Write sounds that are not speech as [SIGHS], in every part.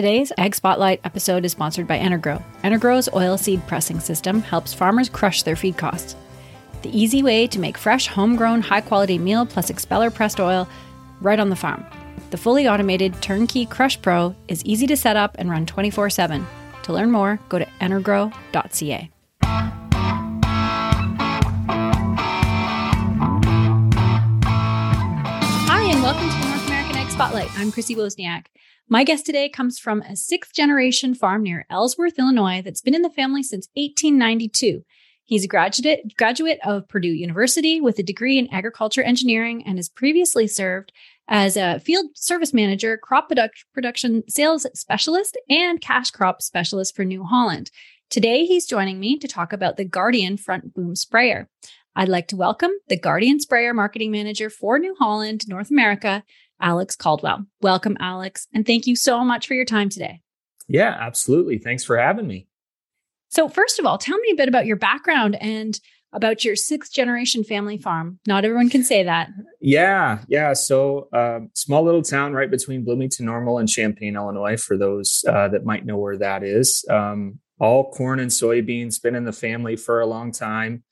Today's Ag Spotlight episode is sponsored by Energrow. Energrow's oil seed pressing system helps farmers crush their feed costs. The easy way to make fresh, homegrown, high quality meal plus expeller pressed oil right on the farm. The fully automated Turnkey Crush Pro is easy to set up and run 24 7. To learn more, go to energrow.ca. Hi, and welcome to the North American Ag Spotlight. I'm Chrissy Wozniak. My guest today comes from a sixth generation farm near Ellsworth, Illinois, that's been in the family since 1892. He's a graduate, graduate of Purdue University with a degree in agriculture engineering and has previously served as a field service manager, crop product, production sales specialist, and cash crop specialist for New Holland. Today, he's joining me to talk about the Guardian front boom sprayer. I'd like to welcome the Guardian sprayer marketing manager for New Holland, North America, Alex Caldwell. Welcome, Alex, and thank you so much for your time today. Yeah, absolutely. Thanks for having me. So, first of all, tell me a bit about your background and about your sixth generation family farm. Not everyone can say that. Yeah, yeah. So, uh, small little town right between Bloomington Normal and Champaign, Illinois, for those uh, that might know where that is. Um, all corn and soybeans, been in the family for a long time.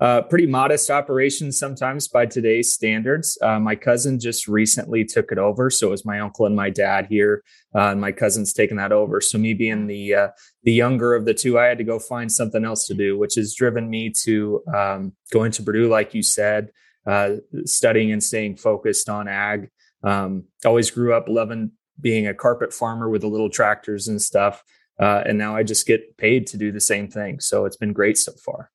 Uh, pretty modest operations sometimes by today's standards. Uh, my cousin just recently took it over, so it was my uncle and my dad here, uh, and my cousin's taken that over. So me being the uh, the younger of the two, I had to go find something else to do, which has driven me to um, going to Purdue, like you said, uh, studying and staying focused on ag. Um, always grew up loving being a carpet farmer with the little tractors and stuff, uh, and now I just get paid to do the same thing. So it's been great so far.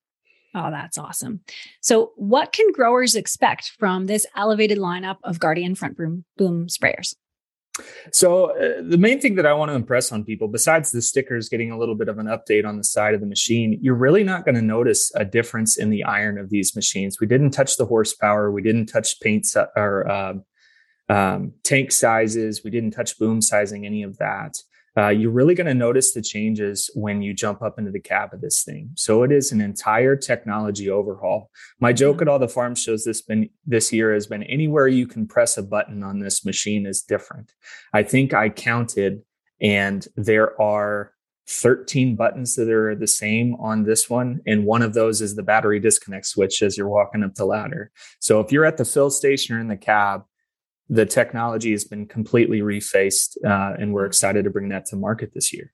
Oh, that's awesome. So, what can growers expect from this elevated lineup of Guardian front boom, boom sprayers? So, uh, the main thing that I want to impress on people, besides the stickers getting a little bit of an update on the side of the machine, you're really not going to notice a difference in the iron of these machines. We didn't touch the horsepower, we didn't touch paint or uh, um, tank sizes, we didn't touch boom sizing, any of that uh, you're really going to notice the changes when you jump up into the cab of this thing. So it is an entire technology overhaul. My joke mm-hmm. at all the farm shows this been this year has been anywhere you can press a button on this machine is different. I think I counted, and there are 13 buttons that are the same on this one. And one of those is the battery disconnect switch as you're walking up the ladder. So if you're at the fill station or in the cab, the technology has been completely refaced, uh, and we're excited to bring that to market this year.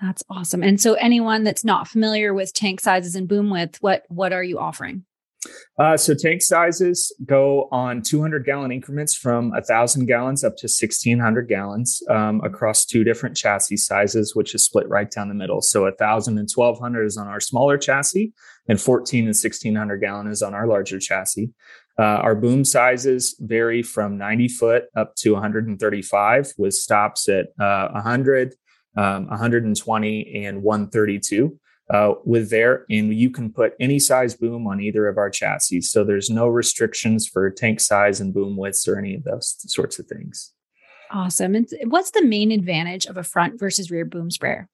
That's awesome. And so, anyone that's not familiar with tank sizes and boom width, what what are you offering? Uh, so tank sizes go on 200 gallon increments from 1,000 gallons up to 1,600 gallons um, across two different chassis sizes, which is split right down the middle. So 1,000 and 1,200 is on our smaller chassis, and 14 and 1,600 gallon is on our larger chassis. Uh, our boom sizes vary from 90 foot up to 135 with stops at uh, 100, um, 120, and 132 uh, with there. And you can put any size boom on either of our chassis. So there's no restrictions for tank size and boom widths or any of those sorts of things. Awesome. And what's the main advantage of a front versus rear boom sprayer?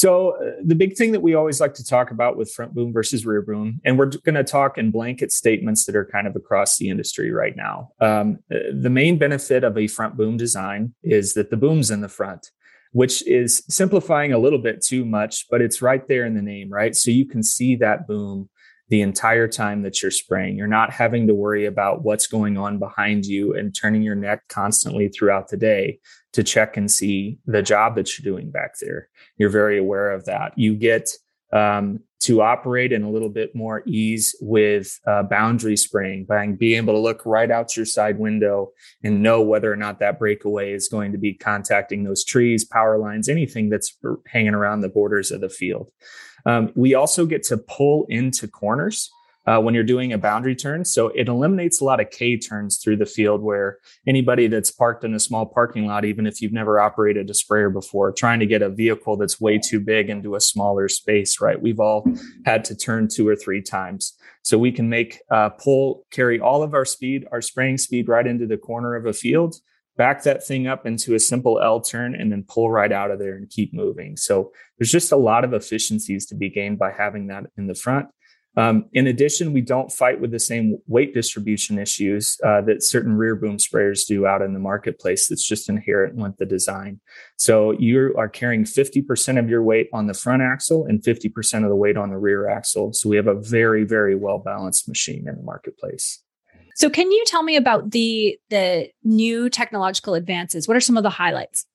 So uh, the big thing that we always like to talk about with front boom versus rear boom, and we're going to talk in blanket statements that are kind of across the industry right now. Um, uh, the main benefit of a front boom design is that the boom's in the front, which is simplifying a little bit too much, but it's right there in the name, right? So you can see that boom the entire time that you're spraying. You're not having to worry about what's going on behind you and turning your neck constantly throughout the day to check and see the job that you're doing back there. You're very aware of that. You get um, to operate in a little bit more ease with uh, boundary spraying by being able to look right out your side window and know whether or not that breakaway is going to be contacting those trees, power lines, anything that's hanging around the borders of the field. Um, we also get to pull into corners uh, when you're doing a boundary turn. So it eliminates a lot of K turns through the field where anybody that's parked in a small parking lot, even if you've never operated a sprayer before, trying to get a vehicle that's way too big into a smaller space, right? We've all had to turn two or three times. So we can make uh, pull, carry all of our speed, our spraying speed right into the corner of a field back that thing up into a simple L turn and then pull right out of there and keep moving. So there's just a lot of efficiencies to be gained by having that in the front. Um, in addition, we don't fight with the same weight distribution issues uh, that certain rear boom sprayers do out in the marketplace. That's just inherent with the design. So you are carrying 50% of your weight on the front axle and 50% of the weight on the rear axle. So we have a very, very well balanced machine in the marketplace. So can you tell me about the the new technological advances? What are some of the highlights?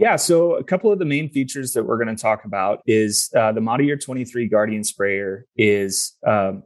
Yeah, so a couple of the main features that we're going to talk about is uh, the model year 23 Guardian sprayer is um,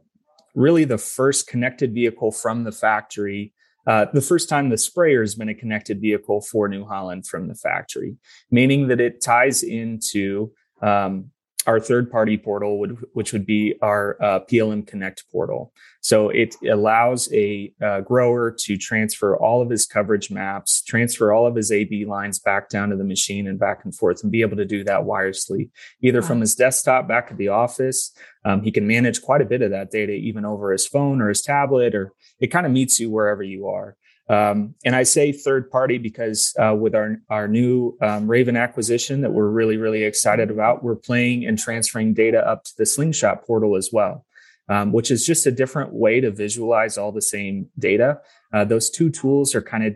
really the first connected vehicle from the factory. Uh, the first time the sprayer has been a connected vehicle for New Holland from the factory, meaning that it ties into um, our third party portal, would, which would be our uh, PLM Connect portal. So it allows a uh, grower to transfer all of his coverage maps, transfer all of his AB lines back down to the machine and back and forth, and be able to do that wirelessly, either wow. from his desktop back at the office. Um, he can manage quite a bit of that data even over his phone or his tablet, or it kind of meets you wherever you are. Um, and I say third party because uh, with our our new um, Raven acquisition that we're really really excited about, we're playing and transferring data up to the Slingshot portal as well, um, which is just a different way to visualize all the same data. Uh, those two tools are kind of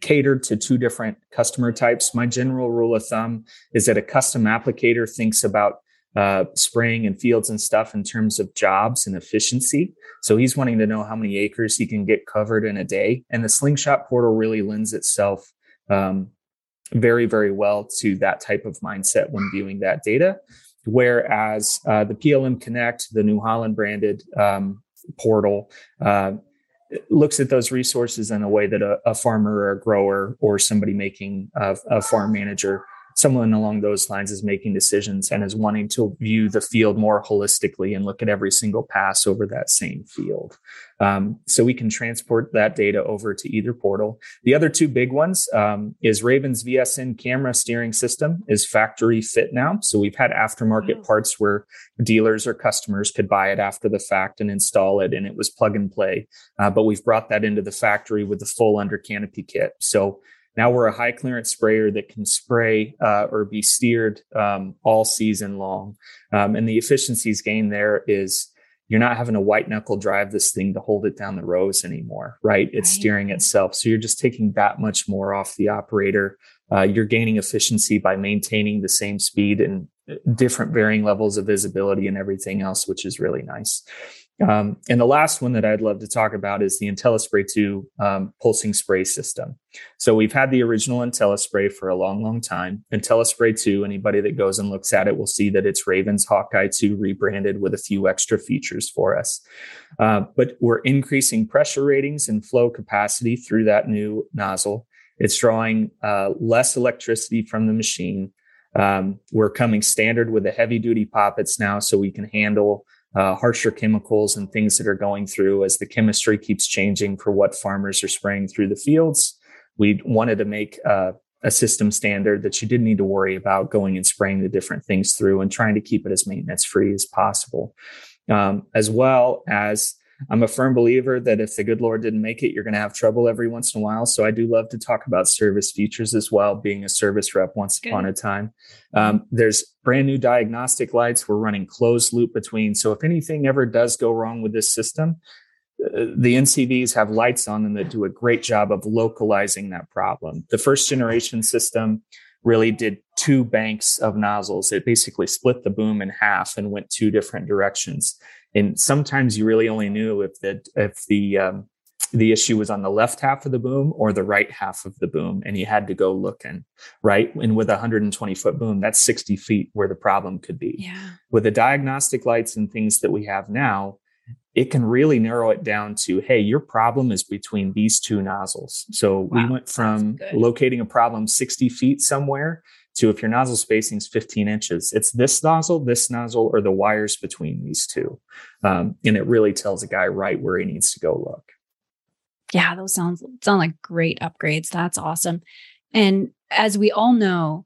catered to two different customer types. My general rule of thumb is that a custom applicator thinks about uh, spraying and fields and stuff in terms of jobs and efficiency. So he's wanting to know how many acres he can get covered in a day. And the slingshot portal really lends itself um, very, very well to that type of mindset when viewing that data. Whereas uh, the PLM Connect, the New Holland branded um, portal, uh, looks at those resources in a way that a, a farmer or a grower or somebody making a, a farm manager someone along those lines is making decisions and is wanting to view the field more holistically and look at every single pass over that same field. Um, so we can transport that data over to either portal. The other two big ones um, is Raven's VSN camera steering system is factory fit now. So we've had aftermarket parts where dealers or customers could buy it after the fact and install it, and it was plug and play. Uh, but we've brought that into the factory with the full under canopy kit. So now we're a high clearance sprayer that can spray uh, or be steered um, all season long. Um, and the efficiencies gained there is you're not having to white knuckle drive this thing to hold it down the rows anymore, right? It's right. steering itself. So you're just taking that much more off the operator. Uh, you're gaining efficiency by maintaining the same speed and uh, different varying levels of visibility and everything else, which is really nice. Um, and the last one that I'd love to talk about is the IntelliSpray 2 um, pulsing spray system. So we've had the original IntelliSpray for a long, long time. IntelliSpray 2, anybody that goes and looks at it will see that it's Raven's Hawkeye 2 rebranded with a few extra features for us. Uh, but we're increasing pressure ratings and flow capacity through that new nozzle. It's drawing uh, less electricity from the machine. Um, we're coming standard with the heavy duty poppets now, so we can handle uh, harsher chemicals and things that are going through as the chemistry keeps changing for what farmers are spraying through the fields. We wanted to make uh, a system standard that you didn't need to worry about going and spraying the different things through and trying to keep it as maintenance free as possible. Um, as well as I'm a firm believer that if the good Lord didn't make it, you're going to have trouble every once in a while. So I do love to talk about service features as well, being a service rep once good. upon a time. Um, there's brand new diagnostic lights. We're running closed loop between. So if anything ever does go wrong with this system, uh, the NCVs have lights on them that do a great job of localizing that problem. The first generation system really did two banks of nozzles. It basically split the boom in half and went two different directions and sometimes you really only knew if the if the um, the issue was on the left half of the boom or the right half of the boom and you had to go looking right? And with a 120 foot boom that's 60 feet where the problem could be. Yeah. with the diagnostic lights and things that we have now it can really narrow it down to hey your problem is between these two nozzles. So wow, we went from locating a problem 60 feet somewhere to if your nozzle spacing is 15 inches, it's this nozzle, this nozzle, or the wires between these two. Um, and it really tells a guy right where he needs to go look. Yeah, those sounds sound like great upgrades. That's awesome. And as we all know,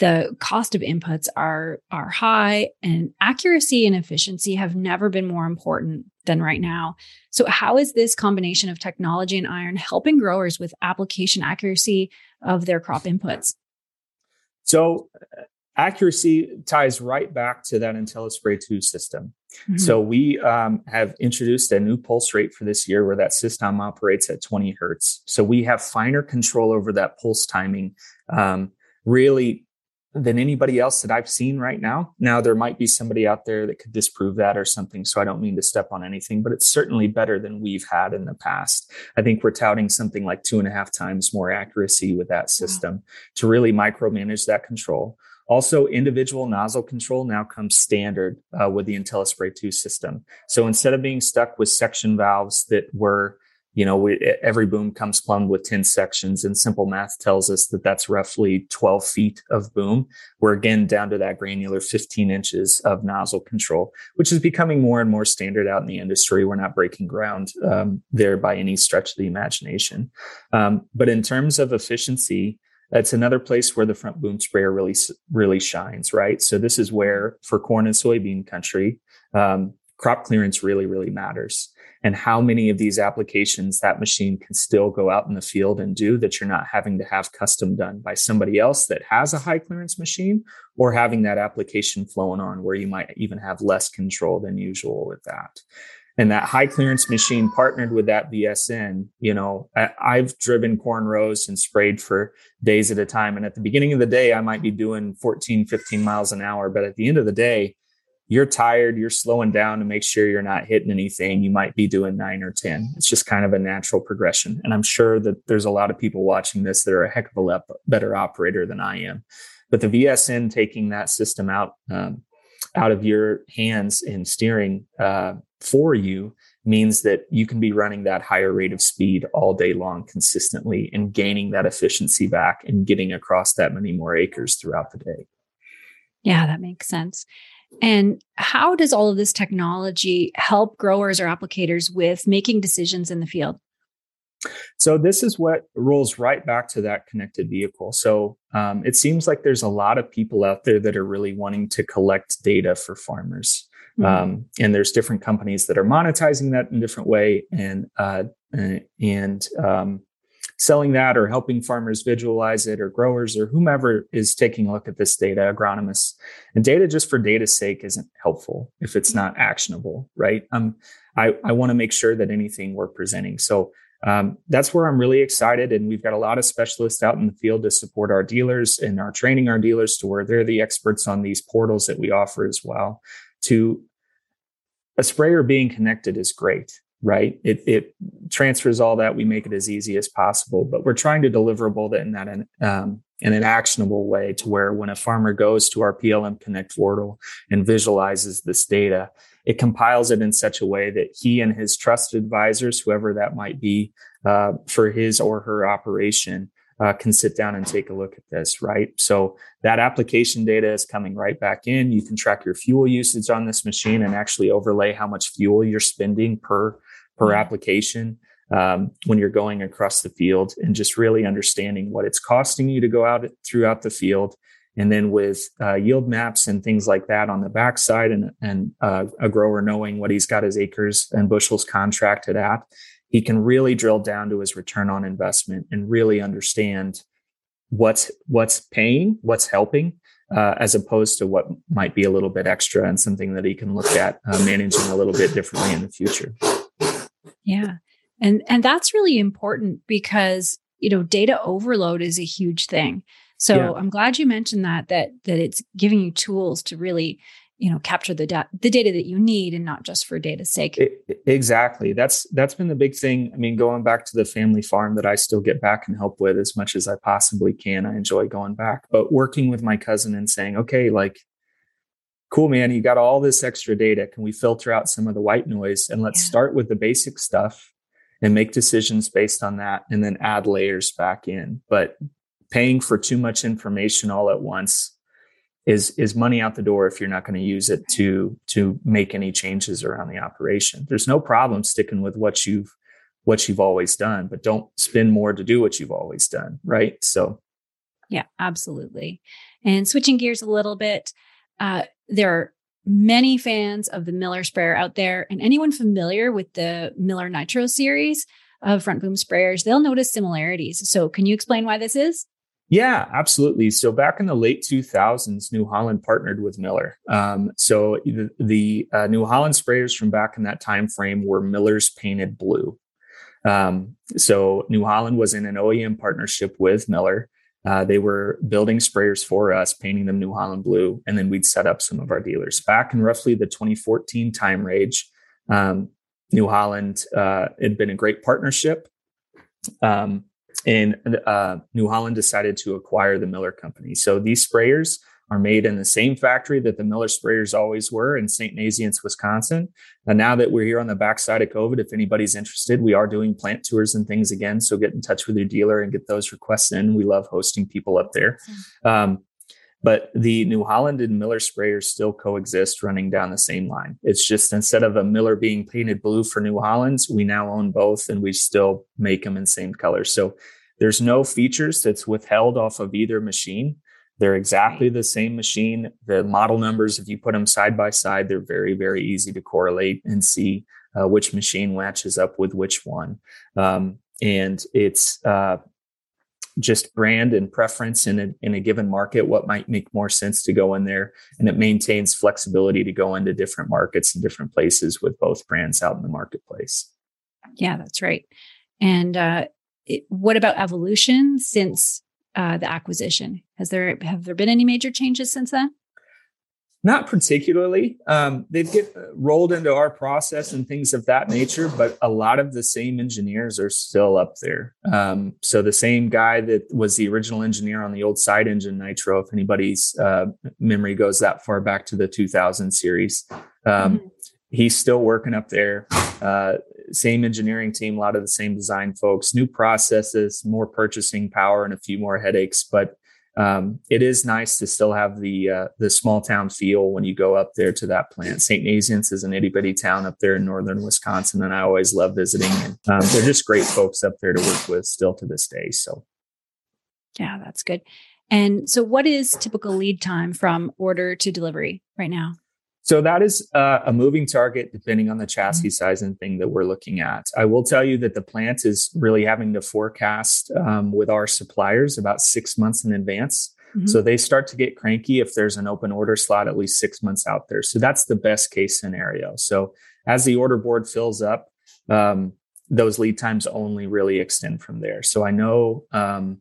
the cost of inputs are are high and accuracy and efficiency have never been more important than right now. So how is this combination of technology and iron helping growers with application accuracy of their crop inputs? So accuracy ties right back to that IntelliSpray 2 system. Mm-hmm. So we um, have introduced a new pulse rate for this year where that system operates at 20 hertz. So we have finer control over that pulse timing, um, really than anybody else that I've seen right now. Now there might be somebody out there that could disprove that or something. So I don't mean to step on anything, but it's certainly better than we've had in the past. I think we're touting something like two and a half times more accuracy with that system wow. to really micromanage that control. Also, individual nozzle control now comes standard uh, with the IntelliSpray 2 system. So instead of being stuck with section valves that were, you know, we, every boom comes plumbed with 10 sections, and simple math tells us that that's roughly 12 feet of boom. We're again down to that granular 15 inches of nozzle control, which is becoming more and more standard out in the industry. We're not breaking ground um, there by any stretch of the imagination. Um, but in terms of efficiency, that's another place where the front boom sprayer really really shines, right? So this is where for corn and soybean country, um, crop clearance really really matters, and how many of these applications that machine can still go out in the field and do that you're not having to have custom done by somebody else that has a high clearance machine, or having that application flowing on where you might even have less control than usual with that and that high clearance machine partnered with that VSN, you know, I, have driven corn rows and sprayed for days at a time. And at the beginning of the day, I might be doing 14, 15 miles an hour. But at the end of the day, you're tired, you're slowing down to make sure you're not hitting anything. You might be doing nine or 10. It's just kind of a natural progression. And I'm sure that there's a lot of people watching this that are a heck of a better operator than I am. But the VSN taking that system out, um, out of your hands and steering uh, for you means that you can be running that higher rate of speed all day long consistently and gaining that efficiency back and getting across that many more acres throughout the day. Yeah, that makes sense. And how does all of this technology help growers or applicators with making decisions in the field? So this is what rolls right back to that connected vehicle. So um, it seems like there's a lot of people out there that are really wanting to collect data for farmers. Mm-hmm. Um, and there's different companies that are monetizing that in a different way and uh, and um, selling that or helping farmers visualize it or growers or whomever is taking a look at this data, agronomists. And data just for data's sake isn't helpful if it's not actionable, right? Um, I, I want to make sure that anything we're presenting. So um, that's where I'm really excited. And we've got a lot of specialists out in the field to support our dealers and are training our dealers to where they're the experts on these portals that we offer as well to a sprayer being connected is great, right? It, it transfers all that. We make it as easy as possible, but we're trying to deliverable that in that um, in an actionable way to where when a farmer goes to our PLM Connect portal and visualizes this data, it compiles it in such a way that he and his trusted advisors, whoever that might be, uh, for his or her operation, uh, can sit down and take a look at this, right? So that application data is coming right back in. You can track your fuel usage on this machine and actually overlay how much fuel you're spending per per application um, when you're going across the field, and just really understanding what it's costing you to go out throughout the field. And then with uh, yield maps and things like that on the backside, and and uh, a grower knowing what he's got his acres and bushels contracted at, he can really drill down to his return on investment and really understand what's what's paying, what's helping, uh, as opposed to what might be a little bit extra and something that he can look at uh, managing a little bit differently in the future. Yeah, and and that's really important because you know data overload is a huge thing. So yeah. I'm glad you mentioned that that that it's giving you tools to really you know capture the data the data that you need and not just for data's sake. It, exactly. That's that's been the big thing. I mean going back to the family farm that i still get back and help with as much as i possibly can i enjoy going back. But working with my cousin and saying okay like cool man you got all this extra data can we filter out some of the white noise and let's yeah. start with the basic stuff and make decisions based on that and then add layers back in but paying for too much information all at once is is money out the door if you're not going to use it to to make any changes around the operation. There's no problem sticking with what you've what you've always done, but don't spend more to do what you've always done, right? So yeah, absolutely. And switching gears a little bit, uh, there are many fans of the Miller sprayer out there, and anyone familiar with the Miller Nitro series of front boom sprayers, they'll notice similarities. So, can you explain why this is? Yeah, absolutely. So back in the late 2000s, New Holland partnered with Miller. Um, so the, the uh, New Holland sprayers from back in that time frame were Miller's painted blue. Um, so New Holland was in an OEM partnership with Miller. Uh, they were building sprayers for us, painting them New Holland blue, and then we'd set up some of our dealers. Back in roughly the 2014 time range, um, New Holland uh, had been a great partnership. Um, and uh, New Holland decided to acquire the Miller Company. So these sprayers are made in the same factory that the Miller sprayers always were in St. Nazianz, Wisconsin. And now that we're here on the backside of COVID, if anybody's interested, we are doing plant tours and things again. So get in touch with your dealer and get those requests in. We love hosting people up there. Um, but the New Holland and Miller sprayers still coexist running down the same line. It's just instead of a Miller being painted blue for New Hollands, we now own both and we still make them in same colors. So there's no features that's withheld off of either machine. They're exactly the same machine. The model numbers, if you put them side by side, they're very, very easy to correlate and see uh, which machine matches up with which one. Um, and it's uh, just brand and preference in a, in a given market, what might make more sense to go in there. And it maintains flexibility to go into different markets and different places with both brands out in the marketplace. Yeah, that's right. And uh, it, what about evolution since uh, the acquisition? Has there have there been any major changes since then? Not particularly. Um, they've get uh, rolled into our process and things of that nature, but a lot of the same engineers are still up there. Um, so the same guy that was the original engineer on the old side engine Nitro, if anybody's uh, memory goes that far back to the 2000 series, um, mm-hmm. He's still working up there. Uh, same engineering team, a lot of the same design folks, new processes, more purchasing power, and a few more headaches, but um, it is nice to still have the uh, the small town feel when you go up there to that plant. St. Nazianz is an itty bitty town up there in northern Wisconsin, and I always love visiting. And um, they're just great folks up there to work with still to this day. So, yeah, that's good. And so, what is typical lead time from order to delivery right now? So that is uh, a moving target depending on the chassis mm-hmm. size and thing that we're looking at. I will tell you that the plant is really having to forecast um, with our suppliers about six months in advance. Mm-hmm. So they start to get cranky if there's an open order slot at least six months out there. So that's the best case scenario. So as the order board fills up, um, those lead times only really extend from there. So I know um,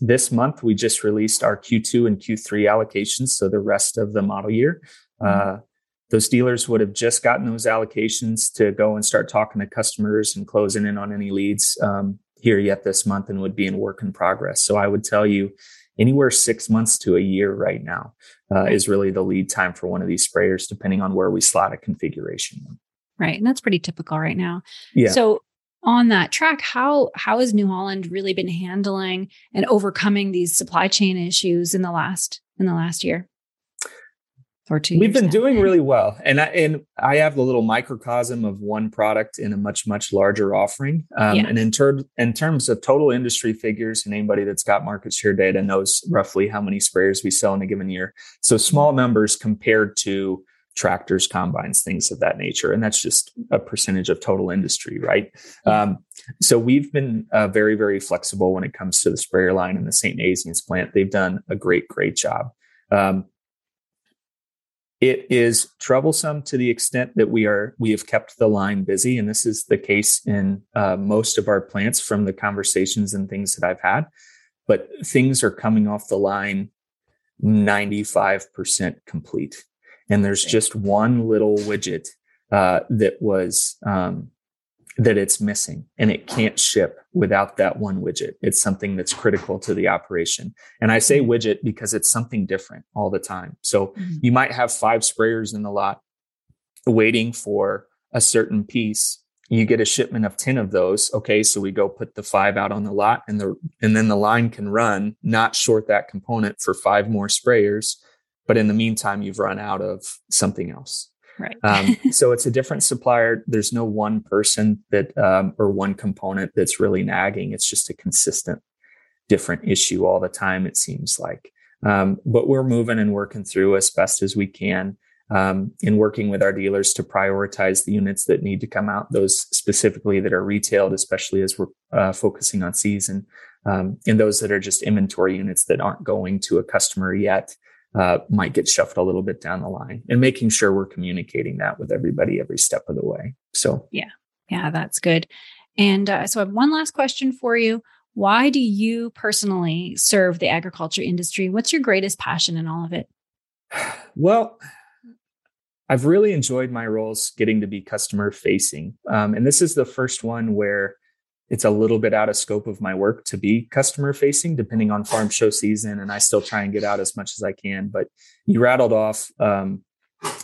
this month we just released our Q2 and Q3 allocations. So the rest of the model year. Mm-hmm. Uh, those dealers would have just gotten those allocations to go and start talking to customers and closing in on any leads um, here yet this month and would be in work in progress. So I would tell you anywhere six months to a year right now uh, is really the lead time for one of these sprayers, depending on where we slot a configuration. Right. And that's pretty typical right now. Yeah. So on that track, how how has New Holland really been handling and overcoming these supply chain issues in the last in the last year? Or two we've been now. doing really well and i and i have the little microcosm of one product in a much much larger offering. Um, yeah. and in, ter- in terms of total industry figures and anybody that's got market share data knows roughly how many sprayers we sell in a given year. So small numbers compared to tractors combines things of that nature and that's just a percentage of total industry right? Um, so we've been uh, very very flexible when it comes to the sprayer line and the st nazianz plant. They've done a great great job. Um, it is troublesome to the extent that we are we have kept the line busy, and this is the case in uh, most of our plants from the conversations and things that I've had. But things are coming off the line 95% complete, and there's just one little widget uh, that was um, that it's missing and it can't ship without that one widget. It's something that's critical to the operation. And I say mm-hmm. widget because it's something different all the time. So mm-hmm. you might have five sprayers in the lot waiting for a certain piece. You get a shipment of 10 of those. Okay. So we go put the five out on the lot and the, and then the line can run, not short that component for five more sprayers. But in the meantime, you've run out of something else. Right. um, [LAUGHS] so it's a different supplier. There's no one person that um, or one component that's really nagging. It's just a consistent different issue all the time. It seems like, um, but we're moving and working through as best as we can. Um, in working with our dealers to prioritize the units that need to come out, those specifically that are retailed, especially as we're uh, focusing on season. Um, and those that are just inventory units that aren't going to a customer yet uh, might get shoved a little bit down the line and making sure we're communicating that with everybody every step of the way. So, yeah, yeah, that's good. And uh, so I have one last question for you. Why do you personally serve the agriculture industry? What's your greatest passion in all of it? [SIGHS] Well, I've really enjoyed my roles getting to be customer facing. Um, and this is the first one where it's a little bit out of scope of my work to be customer facing, depending on farm show season. And I still try and get out as much as I can. But you rattled off um,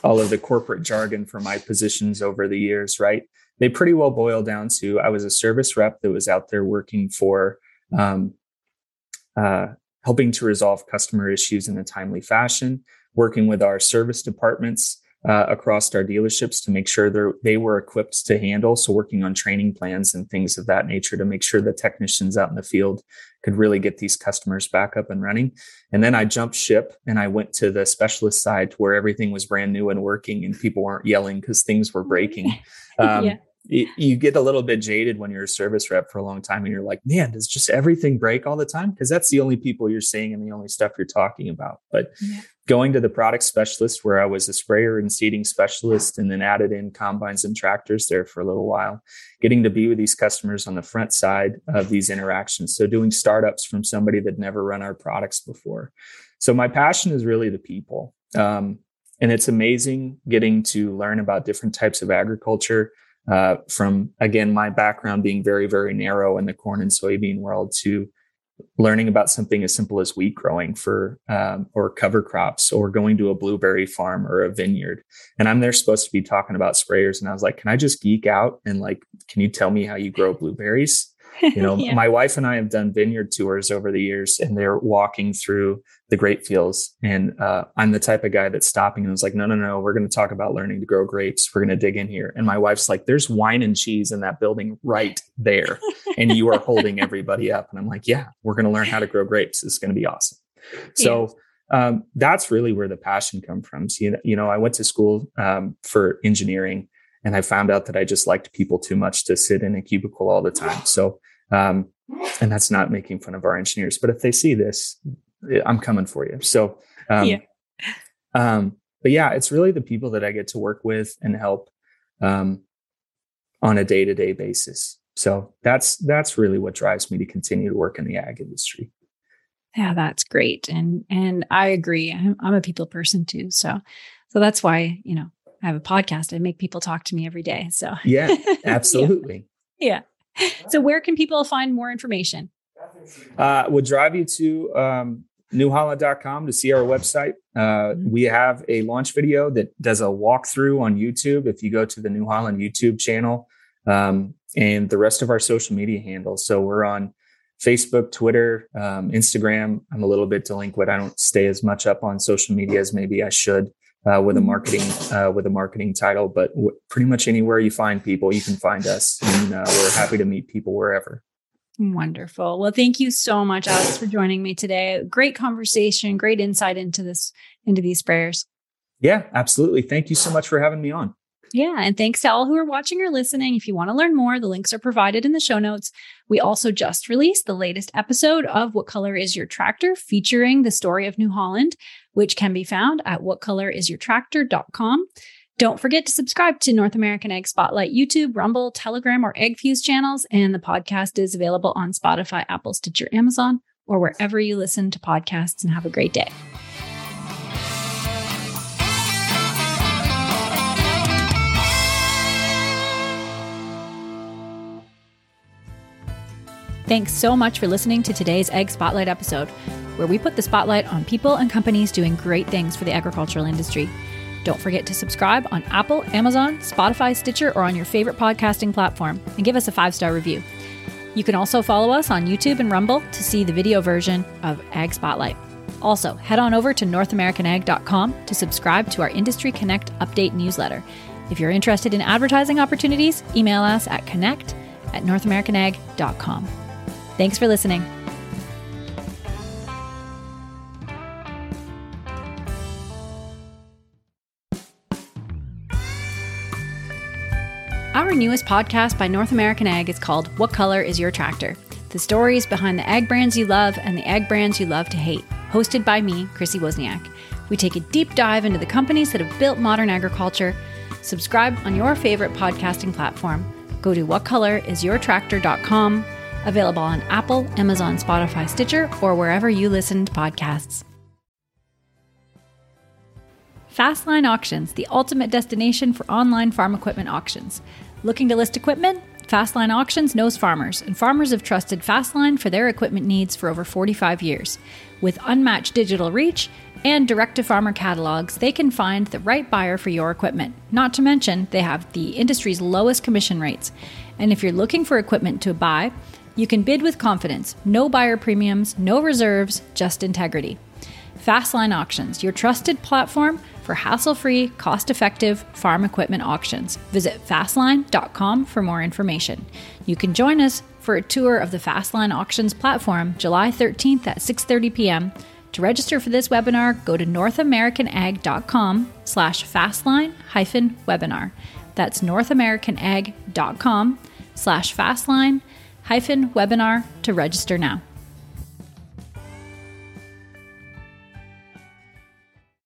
all of the corporate jargon for my positions over the years, right? They pretty well boil down to I was a service rep that was out there working for um, uh, helping to resolve customer issues in a timely fashion, working with our service departments uh, across our dealerships to make sure they were equipped to handle. So, working on training plans and things of that nature to make sure the technicians out in the field could really get these customers back up and running. And then I jumped ship and I went to the specialist side where everything was brand new and working and people weren't yelling because things were breaking. [LAUGHS] Um, yeah you get a little bit jaded when you're a service rep for a long time and you're like, man, does just everything break all the time? Because that's the only people you're seeing and the only stuff you're talking about. But yeah. going to the product specialist, where I was a sprayer and seeding specialist, and then added in combines and tractors there for a little while, getting to be with these customers on the front side of these interactions. So doing startups from somebody that never run our products before. So my passion is really the people. Um, and it's amazing getting to learn about different types of agriculture uh, from again my background being very very narrow in the corn and soybean world to learning about something as simple as wheat growing for um, or cover crops or going to a blueberry farm or a vineyard. And i'm there supposed to be talking about sprayers. And i was like can i just geek out and like can you tell me how you grow blueberries you know [LAUGHS] yeah. my wife and i have done vineyard tours over the years and they're walking through the grape fields. And uh, i'm the type of guy that's stopping and was like no no no we're going to talk about learning to grow grapes. We're going to dig in here. And my wife's like there's wine and cheese in that building right there and you are holding [LAUGHS] everybody up. And i'm like yeah we're going to learn how to grow grapes. It's going to be awesome. So um, that's really where the passion comes from. So, you, know, you know i went to school um, for engineering and I found out that I just liked people too much to sit in a cubicle all the time. So, um, and that's not making fun of our engineers, but if they see this, I'm coming for you. So, um, yeah. Um, but yeah, it's really the people that I get to work with and help um, on a day to day basis. So that's that's really what drives me to continue to work in the ag industry. Yeah, that's great, and and I agree. I'm, I'm a people person too, so so that's why you know I have a podcast. I make people talk to me every day. So yeah, [LAUGHS] absolutely. yeah. yeah. So where can people find more information? Uh, we'll drive you to um, newholland.com to see our website. Uh, mm-hmm. We have a launch video that does a walkthrough on YouTube. If you go to the New Holland YouTube channel um, and the rest of our social media handles. So we're on Facebook, Twitter, um, Instagram. I'm a little bit delinquent. I don't stay as much up on social media as maybe I should uh, with a mm-hmm. marketing uh, with a marketing title. But w- pretty much anywhere you find people, you can find us, and uh, we're happy to meet people wherever. Wonderful. Well, thank you so much, Alex, for joining me today. Great conversation, great insight into this into these sprayers. Yeah, absolutely. Thank you so much for having me on. Yeah. And thanks to all who are watching or listening. If you want to learn more, the links are provided in the show notes. We also just released the latest episode of What Color is Your Tractor featuring the story of New Holland, which can be found at whatcolorisyourtractor.com. Don't forget to subscribe to North American Ag Spotlight YouTube, Rumble, Telegram, or AgFuse channels. And the podcast is available on Spotify, Apple, Stitcher, Amazon, or wherever you listen to podcasts. And have a great day. Thanks so much for listening to today's Ag Spotlight episode, where we put the spotlight on people and companies doing great things for the agricultural industry. Don't forget to subscribe on Apple, Amazon, Spotify, Stitcher, or on your favorite podcasting platform, and give us a five star review. You can also follow us on YouTube and Rumble to see the video version of Ag Spotlight. Also, head on over to NorthAmericanAg.com to subscribe to our Industry Connect update newsletter. If you're interested in advertising opportunities, email us at connect at NorthAmericanAg.com. Thanks for listening. Our newest podcast by North American Ag is called What Color is Your Tractor? the stories behind the ag brands you love and the ag brands you love to hate. Hosted by me, Chrissy Wozniak. We take a deep dive into the companies that have built modern agriculture. Subscribe on your favorite podcasting platform. Go to whatcolorisyourtractor.com. Available on Apple, Amazon, Spotify, Stitcher, or wherever you listen to podcasts. Fastline Auctions, the ultimate destination for online farm equipment auctions. Looking to list equipment? Fastline Auctions knows farmers, and farmers have trusted Fastline for their equipment needs for over 45 years. With unmatched digital reach and direct to farmer catalogs, they can find the right buyer for your equipment. Not to mention, they have the industry's lowest commission rates. And if you're looking for equipment to buy, you can bid with confidence. No buyer premiums, no reserves, just integrity. Fastline Auctions, your trusted platform for hassle free, cost effective farm equipment auctions. Visit fastline.com for more information. You can join us for a tour of the Fastline Auctions platform July 13th at 6:30 p.m. To register for this webinar, go to northamericanag.com slash fastline hyphen webinar. That's northamericanag.com slash fastline hyphen webinar to register now.